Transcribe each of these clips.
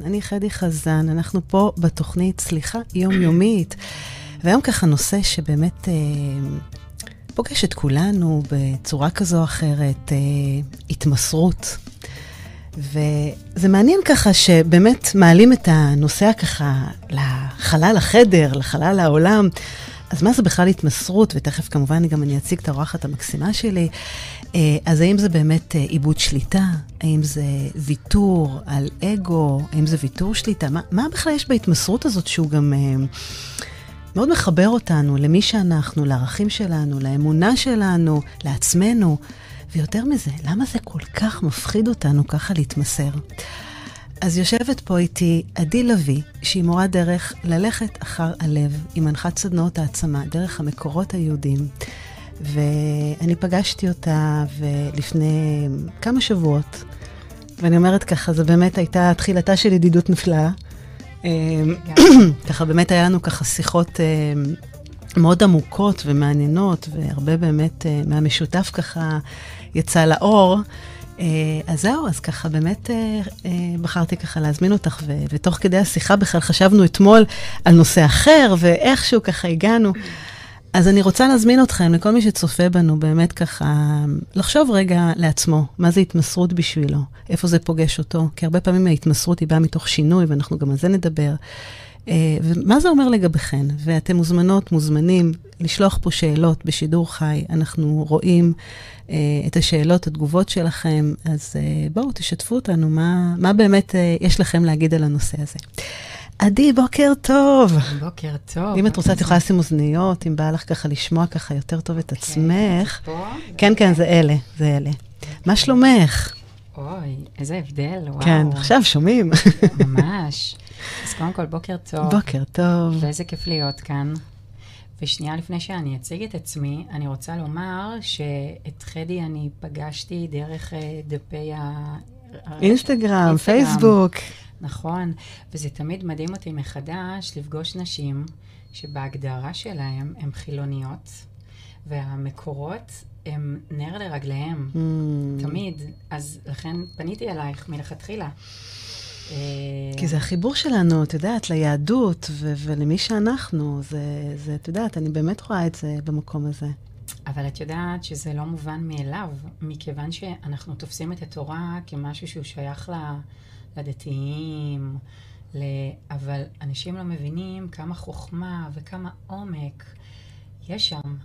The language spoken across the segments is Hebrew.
אני חדי חזן, אנחנו פה בתוכנית סליחה יומיומית, והיום ככה נושא שבאמת אה, פוגש את כולנו בצורה כזו או אחרת, אה, התמסרות. וזה מעניין ככה שבאמת מעלים את הנוסע ככה לחלל החדר, לחלל העולם. אז מה זה בכלל התמסרות? ותכף כמובן גם אני אציג את האורחת המקסימה שלי. אה, אז האם זה באמת אה, עיבוד שליטה? האם זה ויתור על אגו? האם זה ויתור שליטה? מה, מה בכלל יש בהתמסרות הזאת שהוא גם אה, מאוד מחבר אותנו למי שאנחנו, לערכים שלנו, לאמונה שלנו, לעצמנו? ויותר מזה, למה זה כל כך מפחיד אותנו ככה להתמסר? אז יושבת פה איתי עדי לביא, שהיא מורה דרך ללכת אחר הלב, היא מנחת סדנאות העצמה, דרך המקורות היהודים. ואני פגשתי אותה לפני כמה שבועות, ואני אומרת ככה, זו באמת הייתה תחילתה של ידידות נפלאה. אמ, ככה באמת היה לנו ככה שיחות אמ, מאוד עמוקות ומעניינות, והרבה באמת אה, מהמשותף ככה יצא לאור. אה, אז זהו, אז ככה באמת אה, בחרתי ככה להזמין אותך, ותוך כדי השיחה בכלל חשבנו אתמול על נושא אחר, ואיכשהו ככה הגענו. אז אני רוצה להזמין אתכם, לכל מי שצופה בנו, באמת ככה, לחשוב רגע לעצמו, מה זה התמסרות בשבילו, איפה זה פוגש אותו, כי הרבה פעמים ההתמסרות היא באה מתוך שינוי, ואנחנו גם על זה נדבר. Uh, ומה זה אומר לגביכן? ואתם מוזמנות, מוזמנים, לשלוח פה שאלות בשידור חי. אנחנו רואים uh, את השאלות, התגובות שלכם, אז uh, בואו, תשתפו אותנו, מה, מה באמת uh, יש לכם להגיד על הנושא הזה. עדי, בוקר טוב. בוקר טוב. אם את רוצה, את יכולה לשים אוזניות, אם בא לך ככה לשמוע ככה יותר טוב את עצמך. כן, כן, זה אלה, זה אלה. מה שלומך? אוי, איזה הבדל, וואו. כן, עכשיו שומעים. ממש. אז קודם כל, בוקר טוב. בוקר טוב. ואיזה כיף להיות כאן. ושנייה לפני שאני אציג את עצמי, אני רוצה לומר שאת חדי אני פגשתי דרך אה, דפי ה... אינסטגרם, פייסבוק. נכון, וזה תמיד מדהים אותי מחדש לפגוש נשים שבהגדרה שלהן הן חילוניות, והמקורות הם נר לרגליהם, mm. תמיד. אז לכן פניתי אלייך מלכתחילה. אה, כי זה החיבור שלנו, את יודעת, ליהדות ו- ולמי שאנחנו. זה, זה, את יודעת, אני באמת רואה את זה במקום הזה. אבל את יודעת שזה לא מובן מאליו, מכיוון שאנחנו תופסים את התורה כמשהו שהוא שייך ל... לדתיים, ל... אבל אנשים לא מבינים כמה חוכמה וכמה עומק יש שם.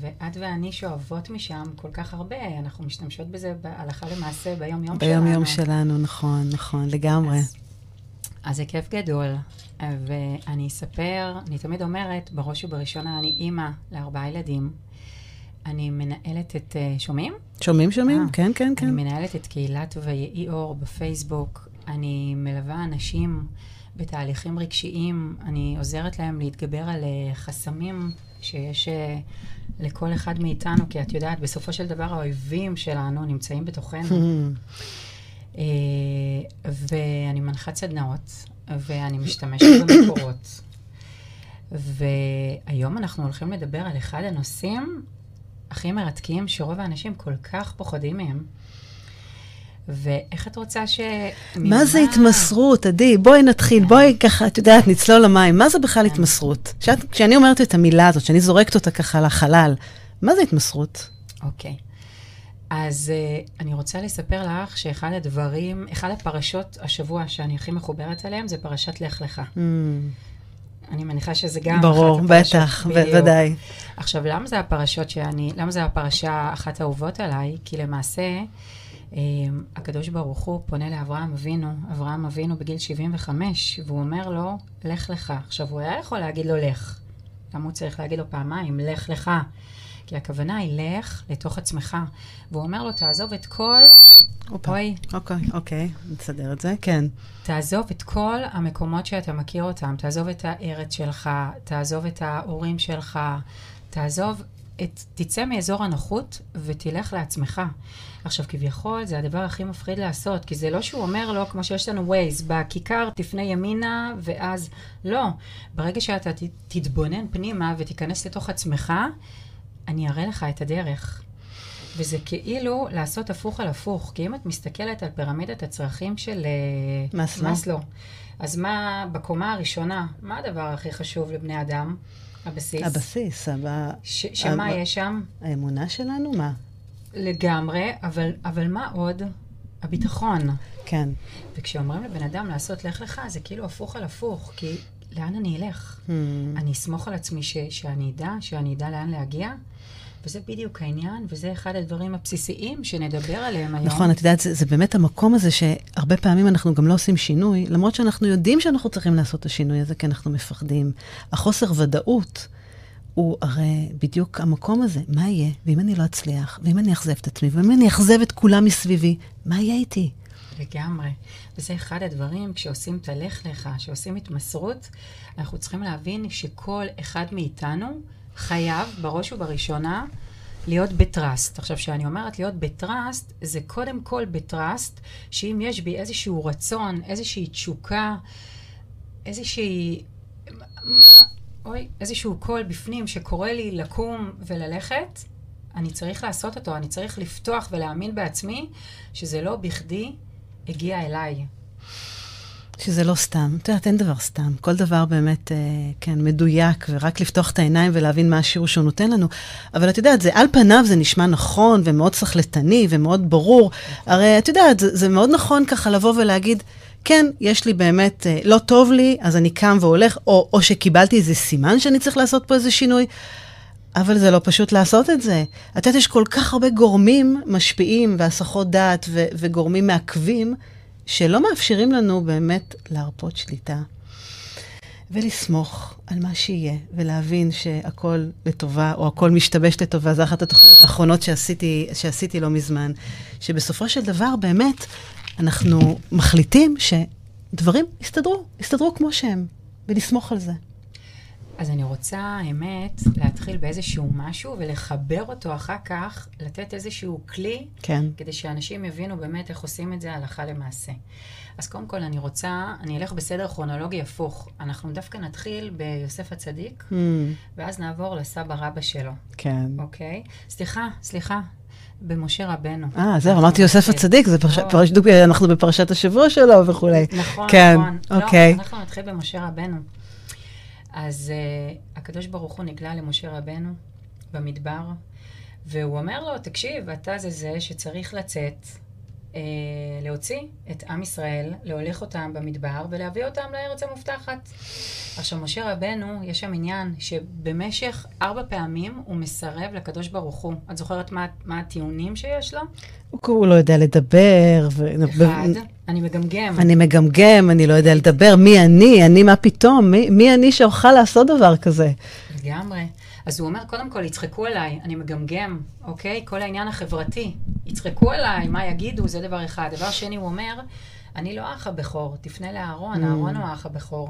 ואת ואני שואבות משם כל כך הרבה, אנחנו משתמשות בזה הלכה למעשה ביום-יום שלנו. ביום-יום שלנו, נכון, נכון, לגמרי. אז, אז זה כיף גדול, ואני אספר, אני תמיד אומרת, בראש ובראשונה אני אימא לארבעה ילדים. אני מנהלת את, אה, שומעים? שומעים, שומעים, 아, כן, כן, כן. אני מנהלת את קהילת ויהי אור בפייסבוק. אני מלווה אנשים בתהליכים רגשיים, אני עוזרת להם להתגבר על אה, חסמים שיש אה, לכל אחד מאיתנו, כי את יודעת, בסופו של דבר האויבים שלנו נמצאים בתוכנו. אה, ואני מנחת סדנאות, ואני משתמשת במקורות. והיום אנחנו הולכים לדבר על אחד הנושאים הכי מרתקים שרוב האנשים כל כך פוחדים מהם. ואיך את רוצה ש... מה זה התמסרות, עדי? בואי נתחיל, בואי ככה, את יודעת, נצלול למים. מה זה בכלל כן. התמסרות? כשאני אומרת את המילה הזאת, כשאני זורקת אותה ככה לחלל, מה זה התמסרות? אוקיי. אז uh, אני רוצה לספר לך שאחד הדברים, אחד הפרשות השבוע שאני הכי מחוברת אליהם, זה פרשת לך לך. Mm. אני מניחה שזה גם ברור, בטח, בוודאי. עכשיו, למה זה הפרשות שאני, למה זה הפרשה אחת האהובות עליי? כי למעשה, הקדוש ברוך הוא פונה לאברהם אבינו, אברהם אבינו בגיל 75, והוא אומר לו, לך לך. עכשיו, הוא היה יכול להגיד לו, לך. למה הוא צריך להגיד לו פעמיים, לך לך? כי הכוונה היא, לך לתוך עצמך. והוא אומר לו, תעזוב את כל... אוי. אוקיי, אוקיי, נסדר את זה, כן. תעזוב את כל המקומות שאתה מכיר אותם. תעזוב את הארץ שלך, תעזוב את ההורים שלך, תעזוב את, תצא מאזור הנוחות ותלך לעצמך. עכשיו, כביכול, זה הדבר הכי מפחיד לעשות, כי זה לא שהוא אומר לו, כמו שיש לנו ווייז, בכיכר תפנה ימינה, ואז לא. ברגע שאתה תתבונן פנימה ותיכנס לתוך עצמך, אני אראה לך את הדרך. וזה כאילו לעשות הפוך על הפוך, כי אם את מסתכלת על פירמידת הצרכים של אה, מסלו. מסלו, אז מה, בקומה הראשונה, מה הדבר הכי חשוב לבני אדם? הבסיס. הבסיס, הבא... ש, שמה הבא- יש שם? האמונה שלנו, מה? לגמרי, אבל, אבל מה עוד? הביטחון. כן. וכשאומרים לבן אדם לעשות לך לך, זה כאילו הפוך על הפוך, כי לאן אני אלך? Hmm. אני אסמוך על עצמי ש, שאני אדע, שאני אדע לאן להגיע, וזה בדיוק העניין, וזה אחד הדברים הבסיסיים שנדבר עליהם היום. נכון, את יודעת, זה, זה באמת המקום הזה שהרבה פעמים אנחנו גם לא עושים שינוי, למרות שאנחנו יודעים שאנחנו צריכים לעשות את השינוי הזה, כי אנחנו מפחדים. החוסר ודאות הוא הרי בדיוק המקום הזה, מה יהיה? ואם אני לא אצליח, ואם אני אאכזב את עצמי, ואם אני אאכזב את כולם מסביבי, מה יהיה איתי? לגמרי. וזה אחד הדברים, כשעושים את הלך לך, כשעושים התמסרות, אנחנו צריכים להבין שכל אחד מאיתנו חייב, בראש ובראשונה, להיות בטראסט. עכשיו, כשאני אומרת להיות בטראסט, זה קודם כל בטראסט, שאם יש בי איזשהו רצון, איזושהי תשוקה, איזושהי... אוי, איזשהו קול בפנים שקורא לי לקום וללכת, אני צריך לעשות אותו, אני צריך לפתוח ולהאמין בעצמי שזה לא בכדי הגיע אליי. שזה לא סתם. את יודעת, אין דבר סתם. כל דבר באמת, אה, כן, מדויק, ורק לפתוח את העיניים ולהבין מה השיעור שהוא נותן לנו. אבל את יודעת, זה על פניו זה נשמע נכון, ומאוד סחלטני, ומאוד ברור. הרי את יודעת, זה, זה מאוד נכון ככה לבוא ולהגיד, כן, יש לי באמת, אה, לא טוב לי, אז אני קם והולך, או, או שקיבלתי איזה סימן שאני צריך לעשות פה איזה שינוי. אבל זה לא פשוט לעשות את זה. את יודעת, יש כל כך הרבה גורמים משפיעים והסחות דעת ו- וגורמים מעכבים, שלא מאפשרים לנו באמת להרפות שליטה. ולסמוך על מה שיהיה, ולהבין שהכל לטובה, או הכל משתבש לטובה. זו אחת התוכניות האחרונות שעשיתי, שעשיתי לא מזמן. שבסופו של דבר, באמת, אנחנו מחליטים שדברים יסתדרו, יסתדרו כמו שהם, ולסמוך על זה. אז אני רוצה, האמת, להתחיל באיזשהו משהו ולחבר אותו אחר כך, לתת איזשהו כלי, כן. כדי שאנשים יבינו באמת איך עושים את זה הלכה למעשה. אז קודם כל אני רוצה, אני אלך בסדר כרונולוגי הפוך. אנחנו דווקא נתחיל ביוסף הצדיק, Hmm, ואז נעבור לסבא רבא שלו, כן. אוקיי? סליחה, סליחה, במשה רבנו. אה, זהו, אמרתי יוסף הצדיק, זה פרש... לא. פרש... דוק, אנחנו בפרשת השבוע שלו וכולי. נכון, כן, נכון. אוקיי. לא, אנחנו נתחיל במשה רבנו. אז uh, הקדוש ברוך הוא נגלה למשה רבנו במדבר, והוא אומר לו, תקשיב, אתה זה זה שצריך לצאת, uh, להוציא את עם ישראל, להוליך אותם במדבר ולהביא אותם לארץ המובטחת. עכשיו, משה רבנו, יש שם עניין שבמשך ארבע פעמים הוא מסרב לקדוש ברוך הוא. את זוכרת מה, מה הטיעונים שיש לו? הוא לא יודע לדבר. ו... אחד, אני מגמגם. אני מגמגם, אני לא יודע לדבר, מי אני? אני, מה פתאום? מי, מי אני שאוכל לעשות דבר כזה? לגמרי. אז הוא אומר, קודם כל, יצחקו עליי, אני מגמגם, אוקיי? כל העניין החברתי. יצחקו עליי, מה יגידו, זה דבר אחד. דבר שני, הוא אומר, אני לא האח הבכור, תפנה לאהרון, Mm. אהרון הוא האח הבכור.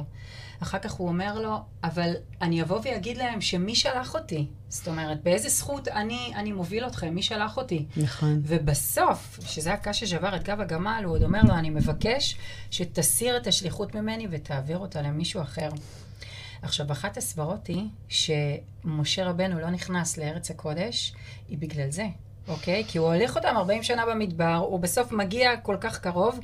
אחר כך הוא אומר לו, אבל אני אבוא ואגיד להם שמי שלח אותי? זאת אומרת, באיזה זכות אני, אני מוביל אתכם? מי שלח אותי? נכון. ובסוף, שזה הקש ששבר את גב הגמל, הוא עוד אומר לו, אני מבקש שתסיר את השליחות ממני ותעביר אותה למישהו אחר. עכשיו, אחת הסברות היא שמשה רבנו לא נכנס לארץ הקודש, היא בגלל זה, אוקיי? כי הוא הוליך אותם 40 שנה במדבר, הוא בסוף מגיע כל כך קרוב,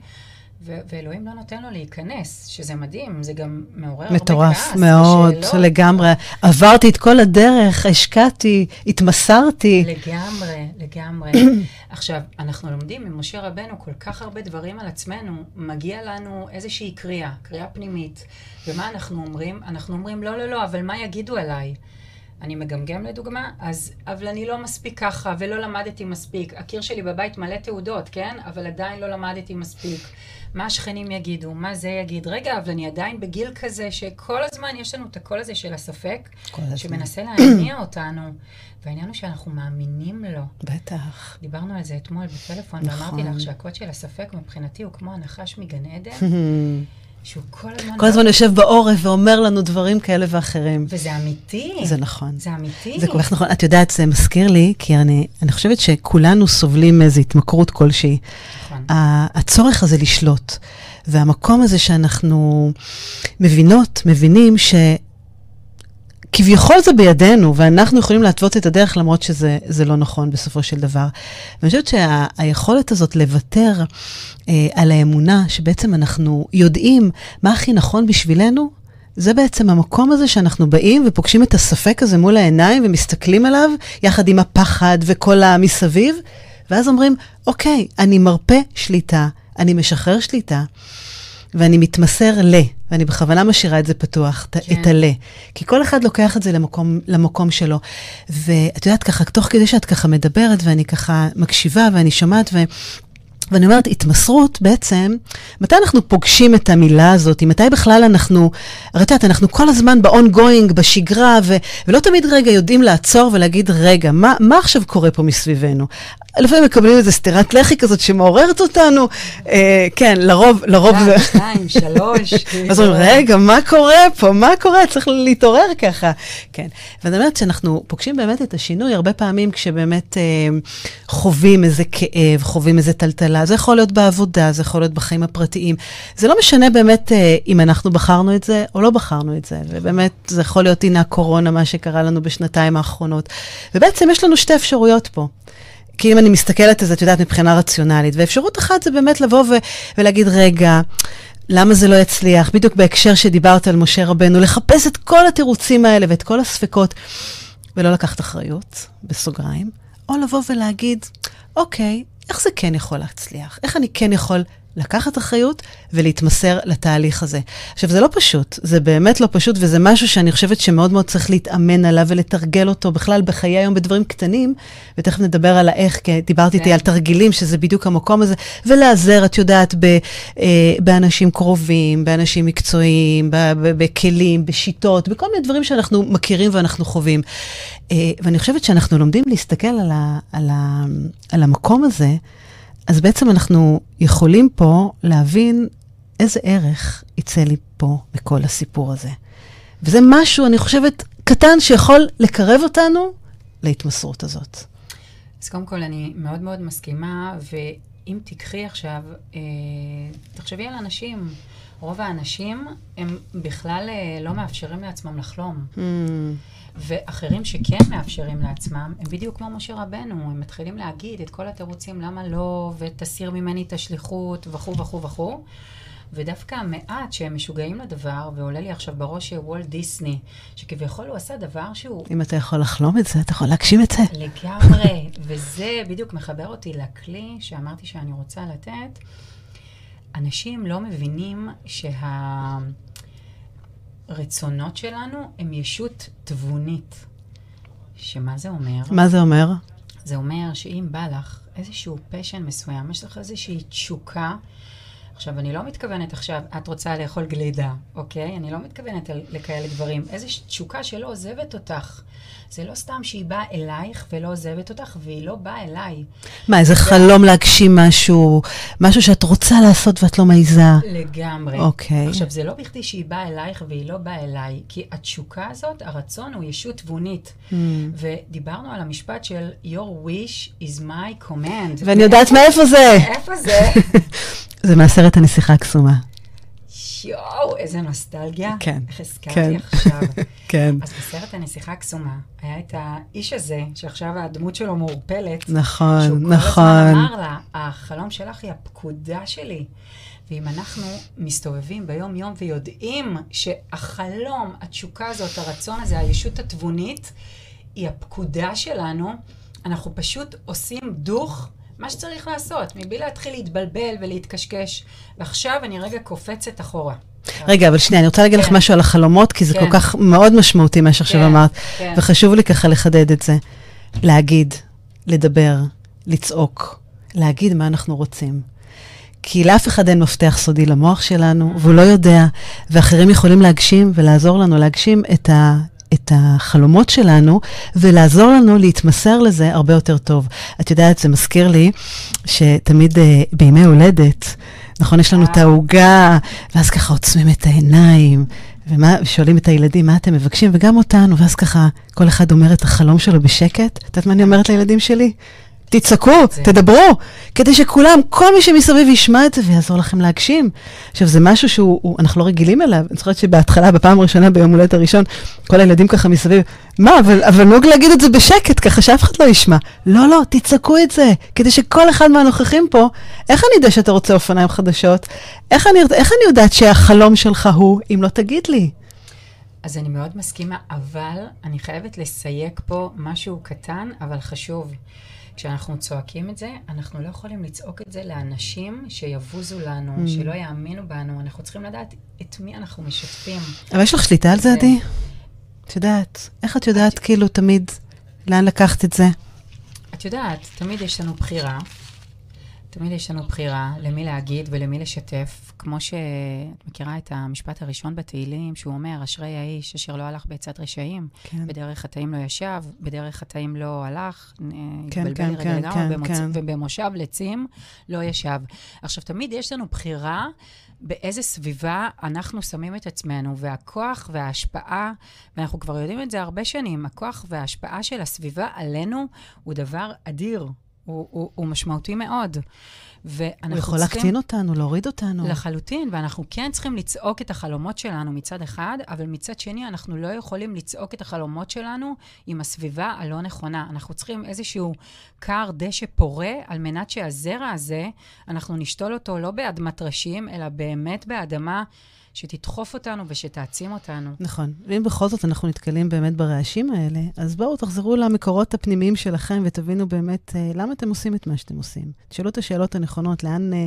ו- ואלוהים לא נותן לו להיכנס, שזה מדהים, זה גם מעורר הרבה כעס. מטורף מאוד, ושאלות. לגמרי. עברתי את כל הדרך, השקעתי, התמסרתי. לגמרי, לגמרי. עכשיו, אנחנו לומדים ממשה רבנו כל כך הרבה דברים על עצמנו, מגיע לנו איזושהי קריאה, קריאה פנימית. ומה אנחנו אומרים? אנחנו אומרים, לא, לא, לא, אבל מה יגידו עליי? אני מגמגם לדוגמה, אז, אבל אני לא מספיק ככה, ולא למדתי מספיק. הקיר שלי בבית מלא תעודות, כן? אבל עדיין לא למדתי מספיק. מה השכנים יגידו? מה זה יגיד? רגע, אבל אני עדיין בגיל כזה שכל הזמן יש לנו את הקול הזה של הספק. שמנסה להניע אותנו. והעניין הוא שאנחנו מאמינים לו. בטח. דיברנו על זה אתמול בטלפון, נכון. ואמרתי לך שהקוד של הספק מבחינתי הוא כמו הנחש מגן עדן, שהוא כל הזמן... כל הזמן יושב בעורף ואומר לנו דברים כאלה ואחרים. וזה אמיתי. זה נכון. זה אמיתי. זה כל כך נכון. את יודעת, זה מזכיר לי, כי אני, אני חושבת שכולנו סובלים מאיזו התמכרות כלשהי. הצורך הזה לשלוט, והמקום הזה שאנחנו מבינות, מבינים כביכול זה בידינו, ואנחנו יכולים להתוות את הדרך למרות שזה לא נכון בסופו של דבר. ואני חושבת שהיכולת שה, הזאת לוותר אה, על האמונה, שבעצם אנחנו יודעים מה הכי נכון בשבילנו, זה בעצם המקום הזה שאנחנו באים ופוגשים את הספק הזה מול העיניים ומסתכלים עליו, יחד עם הפחד וכל המסביב, ואז אומרים, אוקיי, אני מרפה שליטה, אני משחרר שליטה, ואני מתמסר ל, ואני בכוונה משאירה את זה פתוח, כן. את הלה. כי כל אחד לוקח את זה למקום, למקום שלו. ואת יודעת, ככה, תוך כדי שאת ככה מדברת, ואני ככה מקשיבה, ואני שומעת, ו... ואני אומרת, התמסרות בעצם, מתי אנחנו פוגשים את המילה הזאת? מתי בכלל אנחנו, הרי את יודעת, אנחנו כל הזמן ב-ongoing, בשגרה, ו, ולא תמיד רגע יודעים לעצור ולהגיד, רגע, מה, מה עכשיו קורה פה מסביבנו? לפעמים מקבלים איזו סטירת לחי כזאת שמעוררת אותנו. אה, כן, לרוב, לרוב זה... שתיים, שלוש. אז אומרים, רגע, מה קורה פה? מה קורה? צריך להתעורר ככה. כן. ואני אומרת שאנחנו פוגשים באמת את השינוי הרבה פעמים כשבאמת אה, חווים איזה כאב, חווים איזה טלטלה. זה יכול להיות בעבודה, זה יכול להיות בחיים הפרטיים. זה לא משנה באמת אה, אם אנחנו בחרנו את זה או לא בחרנו את זה. ובאמת, זה יכול להיות, הנה הקורונה, מה שקרה לנו בשנתיים האחרונות. ובעצם יש לנו שתי אפשרויות פה. כי אם אני מסתכלת על זה, את יודעת, מבחינה רציונלית. ואפשרות אחת זה באמת לבוא ו- ולהגיד, רגע, למה זה לא יצליח? בדיוק בהקשר שדיברת על משה רבנו, לחפש את כל התירוצים האלה ואת כל הספקות, ולא לקחת אחריות, בסוגריים, או לבוא ולהגיד, אוקיי, איך זה כן יכול להצליח? איך אני כן יכול לקחת אחריות ולהתמסר לתהליך הזה. עכשיו, זה לא פשוט, זה באמת לא פשוט, וזה משהו שאני חושבת שמאוד מאוד צריך להתאמן עליו ולתרגל אותו בכלל בחיי היום בדברים קטנים, ותכף נדבר על האיך, כי דיברת איתי כן. על תרגילים, שזה בדיוק המקום הזה, ולהיעזר, את יודעת, ב, אה, באנשים קרובים, באנשים מקצועיים, ב, ב, בכלים, בשיטות, בכל מיני דברים שאנחנו מכירים ואנחנו חווים. אה, ואני חושבת שאנחנו לומדים להסתכל על, ה, על, ה, על המקום הזה, אז בעצם אנחנו יכולים פה להבין איזה ערך יצא לי פה מכל הסיפור הזה. וזה משהו, אני חושבת, קטן שיכול לקרב אותנו להתמסרות הזאת. אז קודם כל, אני מאוד מאוד מסכימה, ואם תיקחי עכשיו, אה, תחשבי על אנשים. רוב האנשים, הם בכלל אה, לא מאפשרים לעצמם לחלום. Mm. ואחרים שכן מאפשרים לעצמם, הם בדיוק כמו משה רבנו, הם מתחילים להגיד את כל התירוצים למה לא, ותסיר ממני את השליחות, וכו' וכו' וכו'. ודווקא המעט שהם משוגעים לדבר, ועולה לי עכשיו בראש וולט דיסני, שכביכול הוא עשה דבר שהוא... אם אתה יכול לחלום את זה, אתה יכול להגשים את זה. לגמרי, וזה בדיוק מחבר אותי לכלי שאמרתי שאני רוצה לתת. אנשים לא מבינים שה... הרצונות שלנו הם ישות תבונית. שמה זה אומר? מה זה אומר? זה אומר שאם בא לך איזשהו פשן מסוים, יש לך איזושהי תשוקה, עכשיו, אני לא מתכוונת עכשיו, את רוצה לאכול גלידה, אוקיי? אני לא מתכוונת לכאלה דברים. איזו תשוקה שלא עוזבת אותך. זה לא סתם שהיא באה אלייך ולא עוזבת אותך, והיא לא באה אליי. מה, איזה חלום להגשים משהו, משהו שאת רוצה לעשות ואת לא מעיזה? לגמרי. אוקיי. עכשיו, זה לא בכדי שהיא באה אלייך והיא לא באה אליי, כי התשוקה הזאת, הרצון הוא ישות תבונית. Mm. ודיברנו על המשפט של Your wish is my command. ואני יודעת מאיפה זה. איפה זה? זה מהסרט הנסיכה הקסומה. יואו, איזה נוסטלגיה. כן. איך הזכרתי כן. עכשיו. כן. אז בסרט הנסיכה הקסומה, היה את האיש הזה, שעכשיו הדמות שלו מעורפלת. נכון, שהוא נכון. שהוא כל הזמן אמר לה, החלום שלך היא הפקודה שלי. ואם אנחנו מסתובבים ביום-יום ויודעים שהחלום, התשוקה הזאת, הרצון הזה, הישות התבונית, היא הפקודה שלנו, אנחנו פשוט עושים דוך מה שצריך לעשות, מבלי להתחיל להתבלבל ולהתקשקש. ועכשיו אני רגע קופצת אחורה. רגע, אבל שנייה, אני רוצה להגיד כן. לך משהו על החלומות, כי זה כן. כל כך מאוד משמעותי מה שעכשיו כן, אמרת, כן. וחשוב לי ככה לחדד את זה. להגיד, לדבר, לצעוק, להגיד מה אנחנו רוצים. כי לאף אחד אין מפתח סודי למוח שלנו, והוא לא יודע, ואחרים יכולים להגשים ולעזור לנו להגשים את, ה, את החלומות שלנו ולעזור לנו להתמסר לזה הרבה יותר טוב. את יודעת, זה מזכיר לי שתמיד uh, בימי הולדת, נכון, יש לנו את העוגה, ואז ככה עוצמים את העיניים, ומה, ושואלים את הילדים, מה אתם מבקשים? וגם אותנו, ואז ככה כל אחד אומר את החלום שלו בשקט. את יודעת מה אני אומרת לילדים שלי? תצעקו, תדברו, כדי שכולם, כל מי שמסביב ישמע את זה ויעזור לכם להגשים. עכשיו, זה משהו שהוא, אנחנו לא רגילים אליו. אני זוכרת שבהתחלה, בפעם הראשונה, ביום הולדת הראשון, כל הילדים ככה מסביב, מה, אבל, אבל נהוג להגיד את זה בשקט, ככה שאף אחד לא ישמע. לא, לא, תצעקו את זה, כדי שכל אחד מהנוכחים פה, איך אני יודע שאתה רוצה אופניים חדשות? איך אני, איך אני יודעת שהחלום שלך הוא, אם לא תגיד לי? אז אני מאוד מסכימה, אבל אני חייבת לסייג פה משהו קטן, אבל חשוב. כשאנחנו צועקים את זה, אנחנו לא יכולים לצעוק את זה לאנשים שיבוזו לנו, mm. שלא יאמינו בנו. אנחנו צריכים לדעת את מי אנחנו משתפים. אבל יש לך שליטה על זה, עדי? את יודעת. איך את יודעת, את... כאילו, תמיד, לאן לקחת את זה? את יודעת, תמיד יש לנו בחירה. תמיד יש לנו בחירה למי להגיד ולמי לשתף. כמו שאת מכירה את המשפט הראשון בתהילים, שהוא אומר, אשרי האיש אשר לא הלך בעצת רשעים, כן. בדרך חטאים לא ישב, בדרך חטאים לא הלך, כן, התבלבל כן, רגע כן, לגמרי, כן, במוצ... כן. ובמושב לצים לא ישב. עכשיו, תמיד יש לנו בחירה באיזה סביבה אנחנו שמים את עצמנו, והכוח וההשפעה, ואנחנו כבר יודעים את זה הרבה שנים, הכוח וההשפעה של הסביבה עלינו הוא דבר אדיר. הוא, הוא, הוא משמעותי מאוד. ואנחנו הוא יכול צריכים... להקטין אותנו, להוריד אותנו. לחלוטין, ואנחנו כן צריכים לצעוק את החלומות שלנו מצד אחד, אבל מצד שני, אנחנו לא יכולים לצעוק את החלומות שלנו עם הסביבה הלא נכונה. אנחנו צריכים איזשהו כר דשא פורה, על מנת שהזרע הזה, אנחנו נשתול אותו לא באדמת ראשים, אלא באמת באדמה... שתדחוף אותנו ושתעצים אותנו. נכון. ואם בכל זאת אנחנו נתקלים באמת ברעשים האלה, אז בואו תחזרו למקורות הפנימיים שלכם ותבינו באמת אה, למה אתם עושים את מה שאתם עושים. תשאלו את השאלות הנכונות, לאן, אה,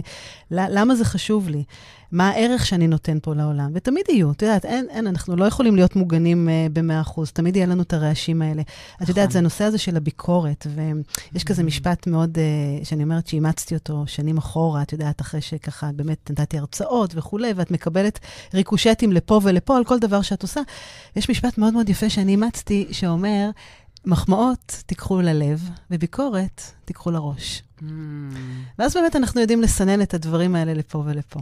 למה זה חשוב לי? מה הערך שאני נותן פה לעולם? ותמיד יהיו, את יודעת, אין, אין, אנחנו לא יכולים להיות מוגנים uh, ב-100%, תמיד יהיה לנו את הרעשים האלה. נכון. את יודעת, נכון. זה הנושא הזה של הביקורת, ויש כזה mm-hmm. משפט מאוד, uh, שאני אומרת שאימצתי אותו שנים אחורה, את יודעת, אחרי שככה באמת נתתי הרצאות וכולי, ואת מקבלת ריקושטים לפה ולפה על כל דבר שאת עושה. יש משפט מאוד מאוד יפה שאני אימצתי, שאומר, מחמאות תיקחו ללב, וביקורת תיקחו לראש. Mm. ואז באמת אנחנו יודעים לסנן את הדברים האלה לפה ולפה.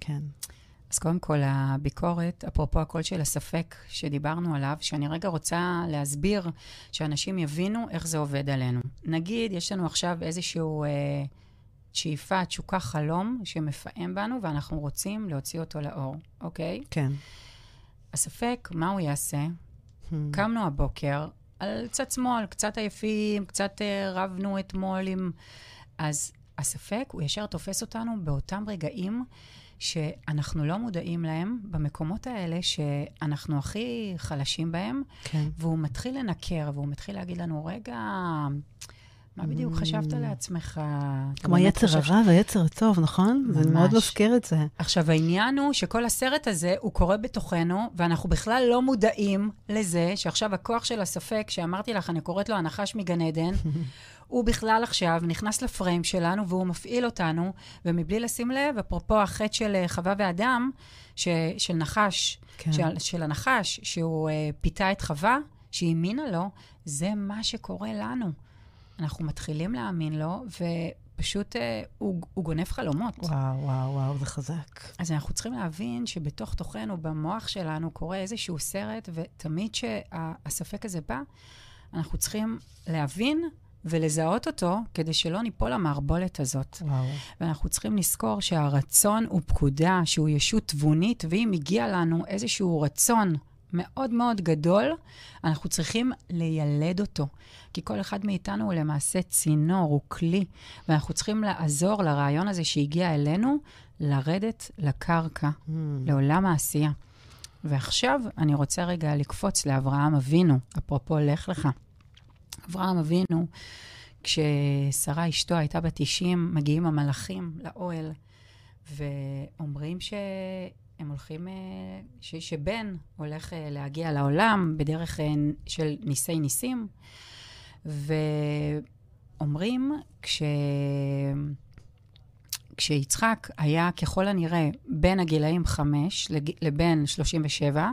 כן. אז קודם כל, הביקורת, אפרופו הקול של הספק שדיברנו עליו, שאני רגע רוצה להסביר, שאנשים יבינו איך זה עובד עלינו. נגיד, יש לנו עכשיו איזשהו אה, שאיפה, תשוקה, חלום שמפעם בנו, ואנחנו רוצים להוציא אותו לאור, אוקיי? כן. הספק, מה הוא יעשה? Hmm. קמנו הבוקר, על צד שמאל, קצת עייפים, קצת uh, רבנו אתמול עם... אז הספק, הוא ישר תופס אותנו באותם רגעים שאנחנו לא מודעים להם במקומות האלה שאנחנו הכי חלשים בהם, כן. והוא מתחיל לנקר, והוא מתחיל להגיד לנו, רגע, מה בדיוק חשבת mm. לעצמך? כמו יצר הרע ויצר הטוב, נכון? ממש. זה מאוד מזכיר את זה. עכשיו, העניין הוא שכל הסרט הזה, הוא קורה בתוכנו, ואנחנו בכלל לא מודעים לזה שעכשיו הכוח של הספק, שאמרתי לך, אני קוראת לו הנחש מגן עדן, הוא בכלל עכשיו נכנס לפריים שלנו והוא מפעיל אותנו, ומבלי לשים לב, אפרופו החטא של אה, חווה ואדם, ש, של נחש, כן. של, של הנחש, שהוא uh, פיתה את חווה, שהאמינה לו, זה מה שקורה לנו. אנחנו מתחילים להאמין לו, ופשוט uh, הוא, הוא גונב חלומות. וואו, וואו, וואו, זה חזק. אז אנחנו צריכים להבין שבתוך תוכנו, במוח שלנו, קורה איזשהו סרט, ותמיד שהספק הזה בא, אנחנו צריכים להבין ולזהות אותו כדי שלא ניפול למערבולת הזאת. וואו. ואנחנו צריכים לזכור שהרצון הוא פקודה, שהוא ישות תבונית, ואם הגיע לנו איזשהו רצון מאוד מאוד גדול, אנחנו צריכים לילד אותו. כי כל אחד מאיתנו הוא למעשה צינור, הוא כלי, ואנחנו צריכים לעזור לרעיון הזה שהגיע אלינו, לרדת לקרקע, mm. לעולם העשייה. ועכשיו אני רוצה רגע לקפוץ לאברהם אבינו, אפרופו לך לך. אברהם אבינו, כששרה אשתו הייתה בת 90, מגיעים המלאכים לאוהל, ואומרים שהם הולכים, אה, ש, שבן הולך אה, להגיע לעולם בדרך אה, של ניסי ניסים, ואומרים, כש... כשיצחק היה ככל הנראה בין הגילאים 5 לבין 37,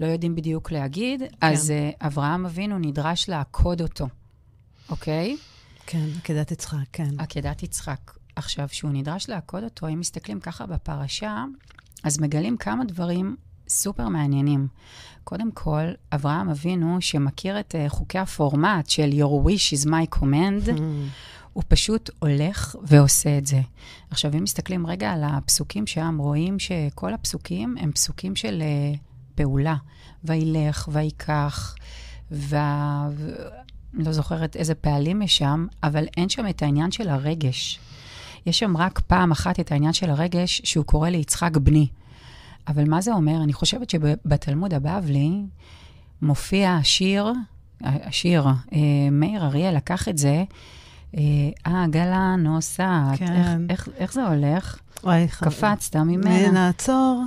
לא יודעים בדיוק להגיד, כן. אז uh, אברהם אבינו נדרש לעקוד אותו, אוקיי? כן, עקדת יצחק, כן. עקדת יצחק. עכשיו, כשהוא נדרש לעקוד אותו, אם מסתכלים ככה בפרשה, אז מגלים כמה דברים סופר מעניינים. קודם כל, אברהם אבינו, שמכיר את uh, חוקי הפורמט של Your wish is my command, Mm. הוא פשוט הולך ועושה את זה. עכשיו, אם מסתכלים רגע על הפסוקים שם, רואים שכל הפסוקים הם פסוקים של uh, פעולה. וילך, ויקח. ו... לא זוכרת איזה פעלים יש שם, אבל אין שם את העניין של הרגש. יש שם רק פעם אחת את העניין של הרגש, שהוא קורא ליצחק בני. אבל מה זה אומר? אני חושבת שבתלמוד הבבלי מופיע השיר, השיר, אה, מאיר אריאל לקח את זה, אה, העגלה נוסעת. כן. איך, איך, איך זה הולך? וואי, קפצת ממנה. נעצור,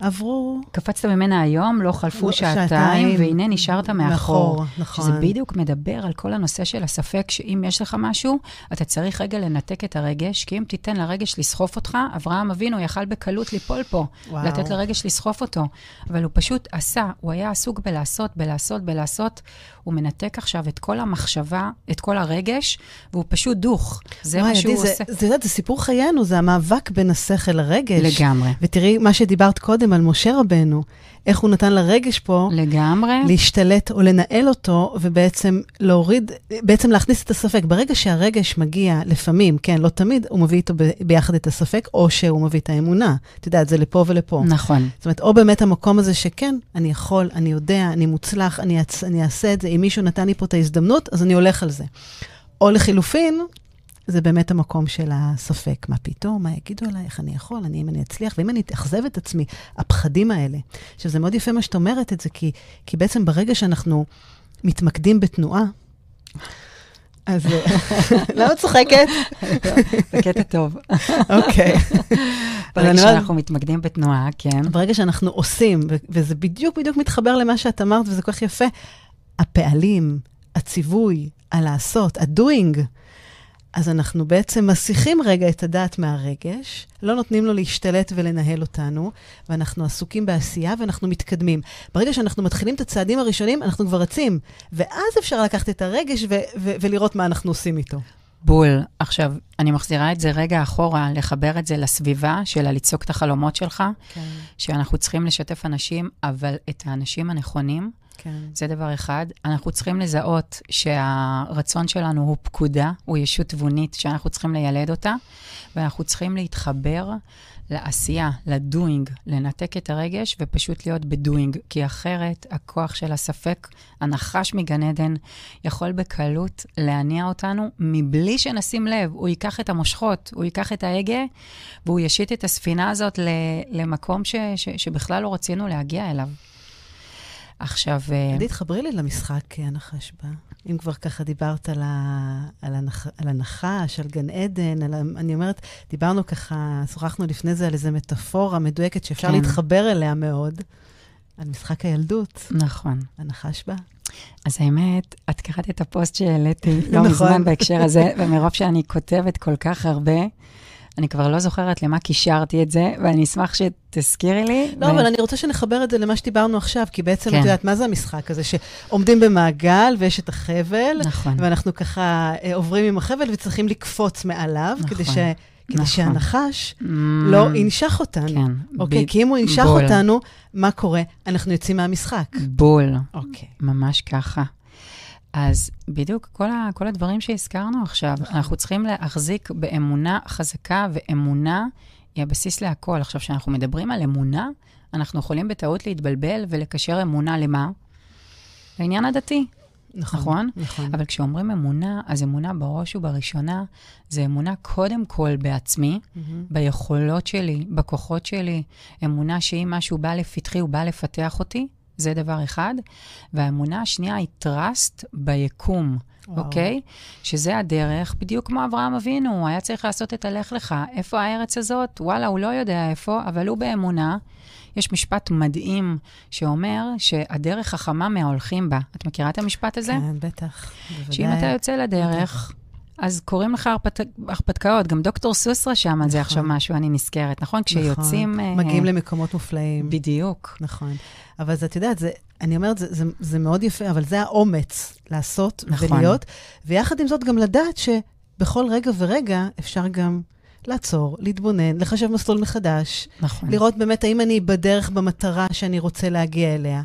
עברו. קפצת ממנה היום, לא חלפו לא, שעתיים, שעתיים. והנה נשארת מאחור. מאחור, נכון. שזה בדיוק מדבר על כל הנושא של הספק, שאם יש לך משהו, אתה צריך רגע לנתק את הרגש, כי אם תיתן לרגש לסחוף אותך, אברהם אבינו יכל בקלות ליפול פה, וואו. לתת לרגש לסחוף אותו. אבל הוא פשוט עשה, הוא היה עסוק בלעשות, בלעשות, בלעשות. הוא מנתק עכשיו את כל המחשבה, את כל הרגש, והוא פשוט דוך. זה וואי, מה שהוא זה- עושה. זה, יודעת, זה סיפור חיינו, זה המאבק בין השכל לרגש. לגמרי. ותראי מה שדיברת קודם על משה רבנו, איך הוא נתן לרגש פה לגמרי. להשתלט או לנהל אותו, ובעצם להוריד, בעצם להכניס את הספק. ברגע שהרגש מגיע, לפעמים, כן, לא תמיד, הוא מביא איתו ב- ביחד את הספק, או שהוא מביא את האמונה. את יודעת, זה לפה ולפה. נכון. זאת אומרת, או באמת המקום הזה שכן, אני יכול, אני יודע, אני מוצלח, אני, אצ... אני אעשה את זה, אם מישהו נתן לי פה את ההזדמנות, אז אני הולך על זה. או לחילופין, זה באמת המקום של הספק. מה פתאום, מה יגידו עליי, איך אני יכול, אני, אם אני אצליח, ואם אני אאכזב את עצמי, הפחדים האלה. עכשיו, זה מאוד יפה מה שאת אומרת את זה, כי, כי בעצם ברגע שאנחנו מתמקדים בתנועה, אז... אה, למה את צוחקת? זה קטע טוב. אוקיי. ברגע שאנחנו מתמקדים בתנועה, כן. ברגע שאנחנו עושים, וזה בדיוק בדיוק מתחבר למה שאת אמרת, וזה כל כך יפה, הפעלים, הציווי, הלעשות, ה-doing, אז אנחנו בעצם מסיחים רגע את הדעת מהרגש, לא נותנים לו להשתלט ולנהל אותנו, ואנחנו עסוקים בעשייה ואנחנו מתקדמים. ברגע שאנחנו מתחילים את הצעדים הראשונים, אנחנו כבר רצים, ואז אפשר לקחת את הרגש ו- ו- ולראות מה אנחנו עושים איתו. בול. עכשיו, אני מחזירה את זה רגע אחורה, לחבר את זה לסביבה של הלצעוק את החלומות שלך, כן, שאנחנו צריכים לשתף אנשים, אבל את האנשים הנכונים, כן. זה דבר אחד. אנחנו צריכים לזהות שהרצון שלנו הוא פקודה, הוא ישות תבונית שאנחנו צריכים לילד אותה, ואנחנו צריכים להתחבר לעשייה, לדוינג, לנתק את הרגש ופשוט להיות בדוינג, כי אחרת הכוח של הספק, הנחש מגן עדן, יכול בקלות להניע אותנו מבלי שנשים לב. הוא ייקח את המושכות, הוא ייקח את ההגה, והוא ישית את הספינה הזאת למקום ש- ש- שבכלל לא רצינו להגיע אליו. עכשיו... אה, עדי, תחברי לי למשחק הנחש בה. אם כבר ככה דיברת על, ה... על, הנח... על הנחש, על גן עדן, על. אני אומרת, דיברנו ככה, שוחחנו לפני זה על איזו מטאפורה מדויקת שאפשר כן. להתחבר אליה מאוד, על משחק הילדות, נכון. הנחש בה. אז האמת, את קראת את הפוסט שהעליתי לא נכון. מזמן בהקשר הזה, ומרוב שאני כותבת כל כך הרבה, אני כבר לא זוכרת למה קישרתי את זה, ואני אשמח שתזכירי לי. לא, ו- אבל אני רוצה שנחבר את זה למה שדיברנו עכשיו, כי בעצם, כן. את יודעת, מה זה המשחק הזה? שעומדים במעגל ויש את החבל, נכון. ואנחנו ככה אה, עוברים עם החבל וצריכים לקפוץ מעליו, נכון. כדי, ש... כדי נכון. שהנחש Mm, לא ינשך אותנו. כן. אוקיי, ב- כי אם הוא ינשך בול. אותנו, מה קורה? אנחנו יוצאים מהמשחק. בול. אוקיי. ממש ככה. אז בדיוק כל, ה, כל הדברים שהזכרנו עכשיו, אנחנו צריכים להחזיק באמונה חזקה, ואמונה היא הבסיס להכל. עכשיו, כשאנחנו מדברים על אמונה, אנחנו יכולים בטעות להתבלבל ולקשר אמונה למה? לעניין הדתי. נכון? נכון. אבל כשאומרים אמונה, אז אמונה בראש ובראשונה, זה אמונה קודם כל בעצמי, מהמם. ביכולות שלי, בכוחות שלי. אמונה שאם משהו בא לפתחי, הוא בא לפתח אותי, זה דבר אחד. והאמונה השנייה היא trust ביקום, וואו. אוקיי? שזה הדרך, בדיוק כמו אברהם אבינו, הוא היה צריך לעשות את הלך לך. איפה הארץ הזאת? וואלה, הוא לא יודע איפה, אבל הוא באמונה. יש משפט מדהים שאומר שהדרך חכמה מההולכים בה. את מכירה את המשפט הזה? כן, בטח. שאם בוודאי. אתה יוצא לדרך, אז קוראים לך הרפת... הרפתקאות. גם דוקטור סוס רשם על זה נכון. עכשיו משהו, אני נזכרת, נכון? כשיוצאים... נכון. אה, מגיעים למקומות מופלאים. בדיוק. נכון. אבל את יודעת, זה, אני אומרת, זה, זה, זה מאוד יפה, אבל זה האומץ לעשות נכון. ולהיות, ויחד עם זאת גם לדעת שבכל רגע ורגע אפשר גם לעצור, להתבונן, לחשב מסלול מחדש. נכון. לראות באמת האם אני בדרך במטרה שאני רוצה להגיע אליה.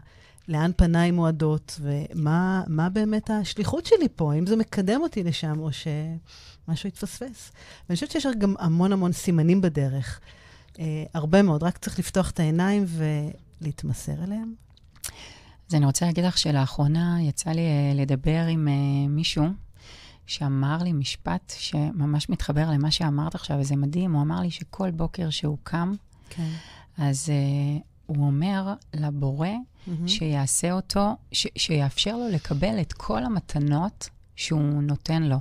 לאן פניי מועדות, ומה מה באמת השליחות שלי פה, האם זה מקדם אותי לשם, או שמשהו התפספס. ואני חושבת שיש גם המון המון סימנים בדרך. אה, הרבה מאוד, רק צריך לפתוח את העיניים ולהתמסר אליהם. אז אני רוצה להגיד לך שלאחרונה יצא לי אה, לדבר עם אה, מישהו שאמר לי משפט שממש מתחבר למה שאמרת עכשיו, וזה מדהים. הוא אמר לי שכל בוקר שהוא קם, כן. אז uh, הוא אומר לבורא mm-hmm. שיעשה אותו, ש, שיאפשר לו לקבל את כל המתנות שהוא נותן לו.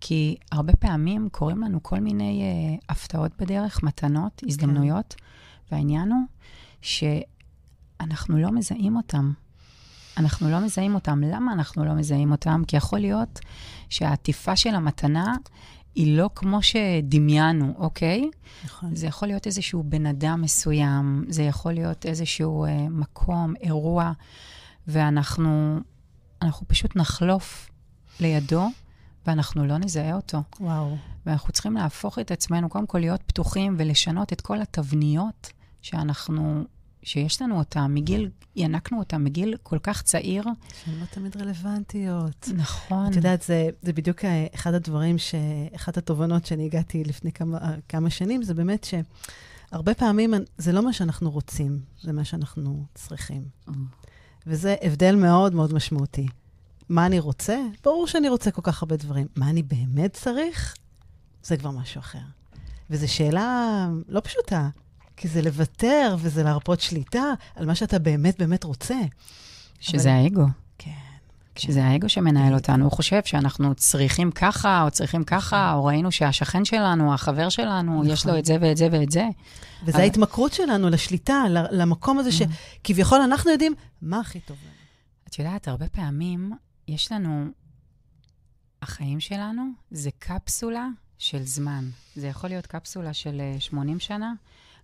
כי הרבה פעמים קורים לנו כל מיני uh, הפתעות בדרך, מתנות, הזדמנויות, כן. והעניין הוא שאנחנו לא מזהים אותם. אנחנו לא מזהים אותם. למה אנחנו לא מזהים אותם? כי יכול להיות שהעטיפה של המתנה היא לא כמו שדמיינו, אוקיי? נכון. זה יכול להיות איזשהו בן אדם מסוים, זה יכול להיות איזשהו אה, מקום, אירוע, ואנחנו אנחנו פשוט נחלוף לידו, ואנחנו לא נזהה אותו. וואו. ואנחנו צריכים להפוך את עצמנו, קודם כל להיות פתוחים ולשנות את כל התבניות שאנחנו שיש לנו אותם מגיל, ינקנו אותם מגיל כל כך צעיר. שהן לא תמיד רלוונטיות. נכון. את יודעת, זה, זה בדיוק אחד הדברים, ש... אחת התובנות שאני הגעתי לפני כמה, כמה שנים, זה באמת שהרבה פעמים זה לא מה שאנחנו רוצים, זה מה שאנחנו צריכים. Mm. וזה הבדל מאוד מאוד משמעותי. מה אני רוצה? ברור שאני רוצה כל כך הרבה דברים. מה אני באמת צריך? זה כבר משהו אחר. וזו שאלה לא פשוטה. כי זה לוותר וזה להרפות שליטה על מה שאתה באמת באמת רוצה. שזה אבל... האגו. כן. שזה האגו שמנהל אותנו. הוא חושב שאנחנו צריכים ככה, או צריכים ככה, נכון. או ראינו שהשכן שלנו, החבר שלנו, נכון. יש לו את זה ואת זה ואת זה. וזו אבל... ההתמכרות שלנו לשליטה, למקום הזה שכביכול אנחנו יודעים מה הכי טוב לנו. את יודעת, הרבה פעמים יש לנו, החיים שלנו זה קפסולה של זמן. זה יכול להיות קפסולה של 80 אה, שנה,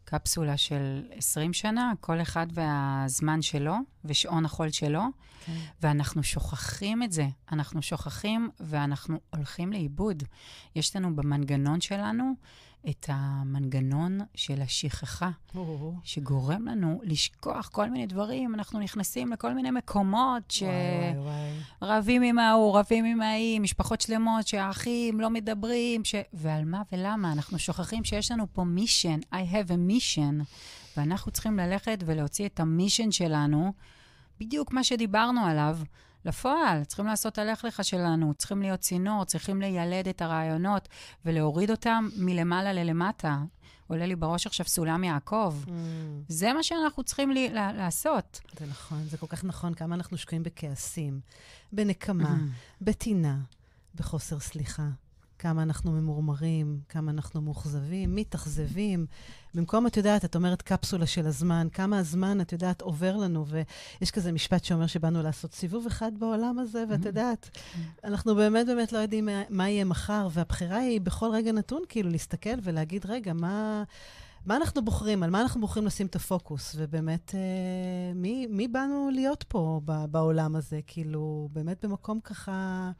קפסולה של 20 שנה, כל אחד והזמן שלו ושעון החול שלו, כן. ואנחנו שוכחים את זה. אנחנו שוכחים ואנחנו הולכים לאיבוד. יש לנו במנגנון שלנו את המנגנון של השכחה. שגורם לנו לשכוח כל מיני דברים. אנחנו נכנסים לכל מיני מקומות שרבים עם ההוא, רבים עם ההיא, משפחות שלמות שהאחים לא מדברים, ש... ועל מה ולמה? אנחנו שוכחים שיש לנו פה מישן, I have a mission, ואנחנו צריכים ללכת ולהוציא את המישן שלנו, בדיוק מה שדיברנו עליו. לפועל. צריכים לעשות הלך לך שלנו, צריכים להיות צינור, צריכים לילד את הרעיונות ולהוריד אותם מלמעלה ללמטה. עולה לי בראש עכשיו סולם יעקב. Mm. זה מה שאנחנו צריכים לי, לעשות. זה נכון, זה כל כך נכון, כמה אנחנו שקועים בכעסים, בנקמה, mm. בטינה, בחוסר סליחה. כמה אנחנו ממורמרים, כמה אנחנו מאוכזבים, מתאכזבים. במקום, את יודעת, את אומרת קפסולה של הזמן, כמה הזמן, את יודעת, עובר לנו, ויש כזה משפט שאומר שבאנו לעשות סיבוב אחד בעולם הזה, ואת mm-hmm. יודעת, mm-hmm. אנחנו באמת באמת לא יודעים מה, מה יהיה מחר, והבחירה היא בכל רגע נתון, כאילו, להסתכל ולהגיד, רגע, מה... מה אנחנו בוחרים? על מה אנחנו בוחרים לשים את הפוקוס? ובאמת, אה, מי, מי באנו להיות פה בעולם הזה? כאילו, באמת במקום ככה...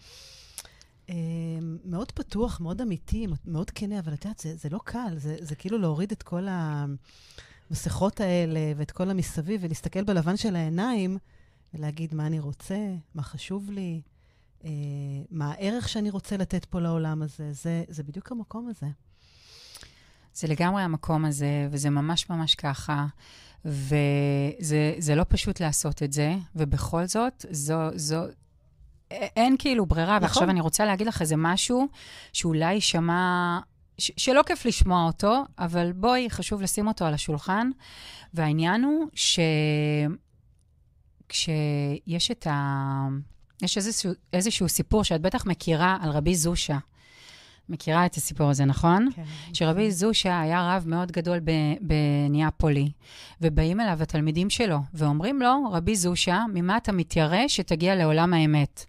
אמ, מאוד פתוח, מאוד אמיתי, מאוד כנה, אבל את יודעת, זה, זה לא קל, זה, זה כאילו להוריד את כל המסכות האלה ואת כל המסביב, ולהסתכל בלבן של העיניים ולהגיד מה אני רוצה, מה חשוב לי, אה, מה הערך שאני רוצה לתת פה לעולם הזה. זה, זה בדיוק המקום הזה. זה לגמרי המקום הזה, וזה ממש ממש ככה. וזה לא פשוט לעשות את זה, ובכל זאת, זו, זו, אין כאילו ברירה, נכון. ועכשיו אני רוצה להגיד לך איזה משהו שאולי יישמע, ש- שלא כיף לשמוע אותו, אבל בואי, חשוב לשים אותו על השולחן. והעניין הוא שכשיש את ה... יש איזשהו, איזשהו סיפור שאת בטח מכירה על רבי זושה. מכירה את הסיפור הזה, נכון? כן. שרבי זושה היה רב מאוד גדול בניאפולי, ובאים אליו התלמידים שלו, ואומרים לו, רבי זושה, ממה אתה מתיירא שתגיע לעולם האמת?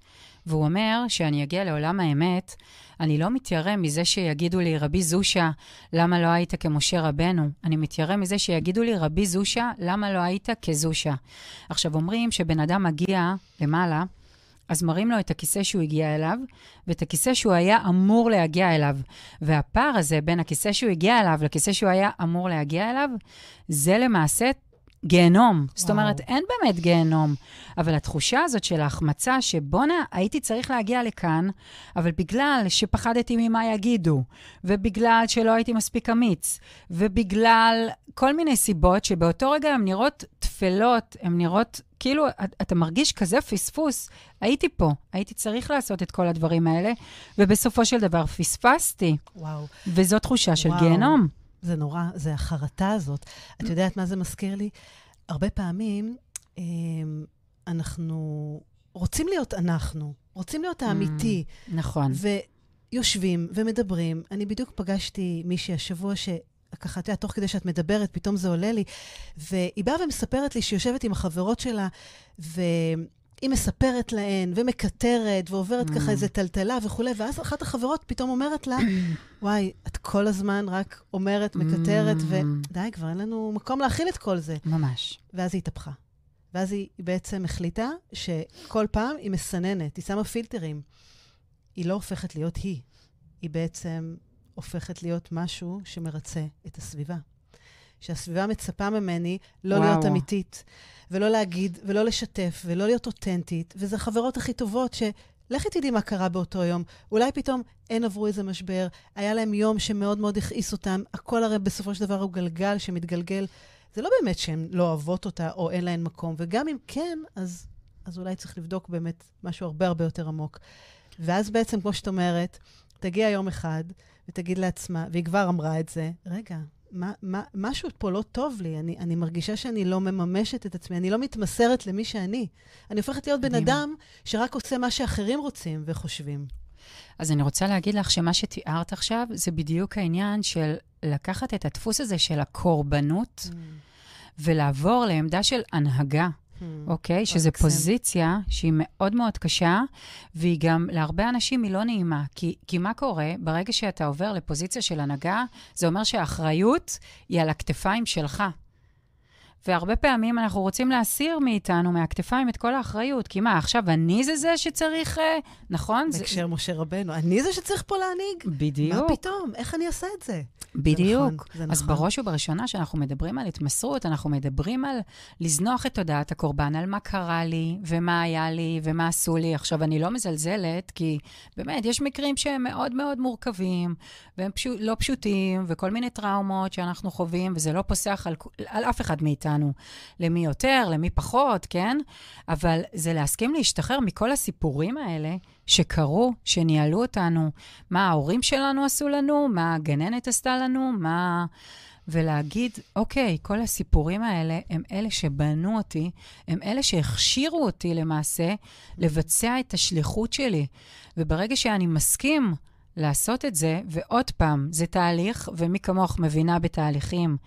והוא אומר שאני אגיע לעולם האמת, אני לא מתיירא מזה שיגידו לי, רבי זושה, למה לא היית כמשה רבנו? אני מתיירא מזה שיגידו לי, רבי זושה, למה לא היית כזושה? עכשיו, אומרים שבן אדם מגיע למעלה, אז מראים לו את הכיסא שהוא הגיע אליו, ואת הכיסא שהוא היה אמור להגיע אליו. והפער הזה בין הכיסא שהוא הגיע אליו לכיסא שהוא היה אמור להגיע אליו, זה למעשה גיהנום. וואו. זאת אומרת, אין באמת גיהנום. אבל התחושה הזאת של ההחמצה, שבואנה, הייתי צריך להגיע לכאן, אבל בגלל שפחדתי ממה יגידו, ובגלל שלא הייתי מספיק אמיץ, ובגלל כל מיני סיבות שבאותו רגע הן נראות טפלות, הן נראות כאילו, אתה מרגיש כזה פספוס. הייתי פה, הייתי צריך לעשות את כל הדברים האלה, ובסופו של דבר פספסתי. וואו. וזו תחושה של וואו. גיהנום. זה נורא, זה החרטה הזאת. את יודעת מה זה מזכיר לי? הרבה פעמים אה, אנחנו רוצים להיות אנחנו, רוצים להיות האמיתי. Mm, נכון. ויושבים ומדברים. אני בדיוק פגשתי מישהי השבוע ש... ככה, את יודעת, תוך כדי שאת מדברת, פתאום זה עולה לי. והיא באה ומספרת לי שהיא יושבת עם החברות שלה, ו... היא מספרת להן, ומקטרת, ועוברת mm. ככה איזה טלטלה וכולי, ואז אחת החברות פתאום אומרת לה, וואי, את כל הזמן רק אומרת, מקטרת, mm. ודי, כבר אין לנו מקום להכיל את כל זה. ממש. ואז היא התהפכה. ואז היא בעצם החליטה שכל פעם היא מסננת, היא שמה פילטרים. היא לא הופכת להיות היא, היא בעצם הופכת להיות משהו שמרצה את הסביבה. שהסביבה מצפה ממני לא וואו. להיות אמיתית, ולא להגיד, ולא לשתף, ולא להיות אותנטית, וזה החברות הכי טובות ש... לכי תדעי מה קרה באותו יום. אולי פתאום הן עברו איזה משבר, היה להם יום שמאוד מאוד הכעיס אותם, הכל הרי בסופו של דבר הוא גלגל שמתגלגל. זה לא באמת שהן לא אוהבות אותה או אין להן מקום, וגם אם כן, אז, אז אולי צריך לבדוק באמת משהו הרבה הרבה יותר עמוק. ואז בעצם, כמו שאת אומרת, תגיע יום אחד ותגיד לעצמה, והיא כבר אמרה את זה, רגע, מה, מה, משהו פה לא טוב לי, אני, אני מרגישה שאני לא מממשת את עצמי, אני לא מתמסרת למי שאני. אני הופכת להיות בן אדם שרק עושה מה שאחרים רוצים וחושבים. אז אני רוצה להגיד לך שמה שתיארת עכשיו, זה בדיוק העניין של לקחת את הדפוס הזה של הקורבנות, mm. ולעבור לעמדה של הנהגה. Hmm. אוקיי? Okay, שזו פוזיציה שהיא מאוד מאוד קשה, והיא גם, להרבה אנשים היא לא נעימה. כי, כי מה קורה? ברגע שאתה עובר לפוזיציה של הנהגה, זה אומר שהאחריות היא על הכתפיים שלך. והרבה פעמים אנחנו רוצים להסיר מאיתנו, מהכתפיים, את כל האחריות. כי מה, עכשיו אני זה זה שצריך, אה, נכון? בהקשר זה... משה רבנו, אני זה שצריך פה להנהיג? בדיוק. מה פתאום? איך אני אעשה את זה? בדיוק. זה נכון, זה נכון. אז בראש ובראשונה, כשאנחנו מדברים על התמסרות, אנחנו מדברים על לזנוח את תודעת הקורבן, על מה קרה לי, ומה היה לי, ומה עשו לי. עכשיו, אני לא מזלזלת, כי באמת, יש מקרים שהם מאוד מאוד מורכבים, והם פשוט, לא פשוטים, וכל מיני טראומות שאנחנו חווים, וזה לא פוסח על, על אף אחד מאיתנו. למי יותר, למי פחות, כן? אבל זה להסכים להשתחרר מכל הסיפורים האלה. שקרו, שניהלו אותנו, מה ההורים שלנו עשו לנו, מה הגננת עשתה לנו, מה... ולהגיד, אוקיי, כל הסיפורים האלה הם אלה שבנו אותי, הם אלה שהכשירו אותי למעשה לבצע את השליחות שלי. וברגע שאני מסכים לעשות את זה, ועוד פעם, זה תהליך, ומי כמוך מבינה בתהליכים,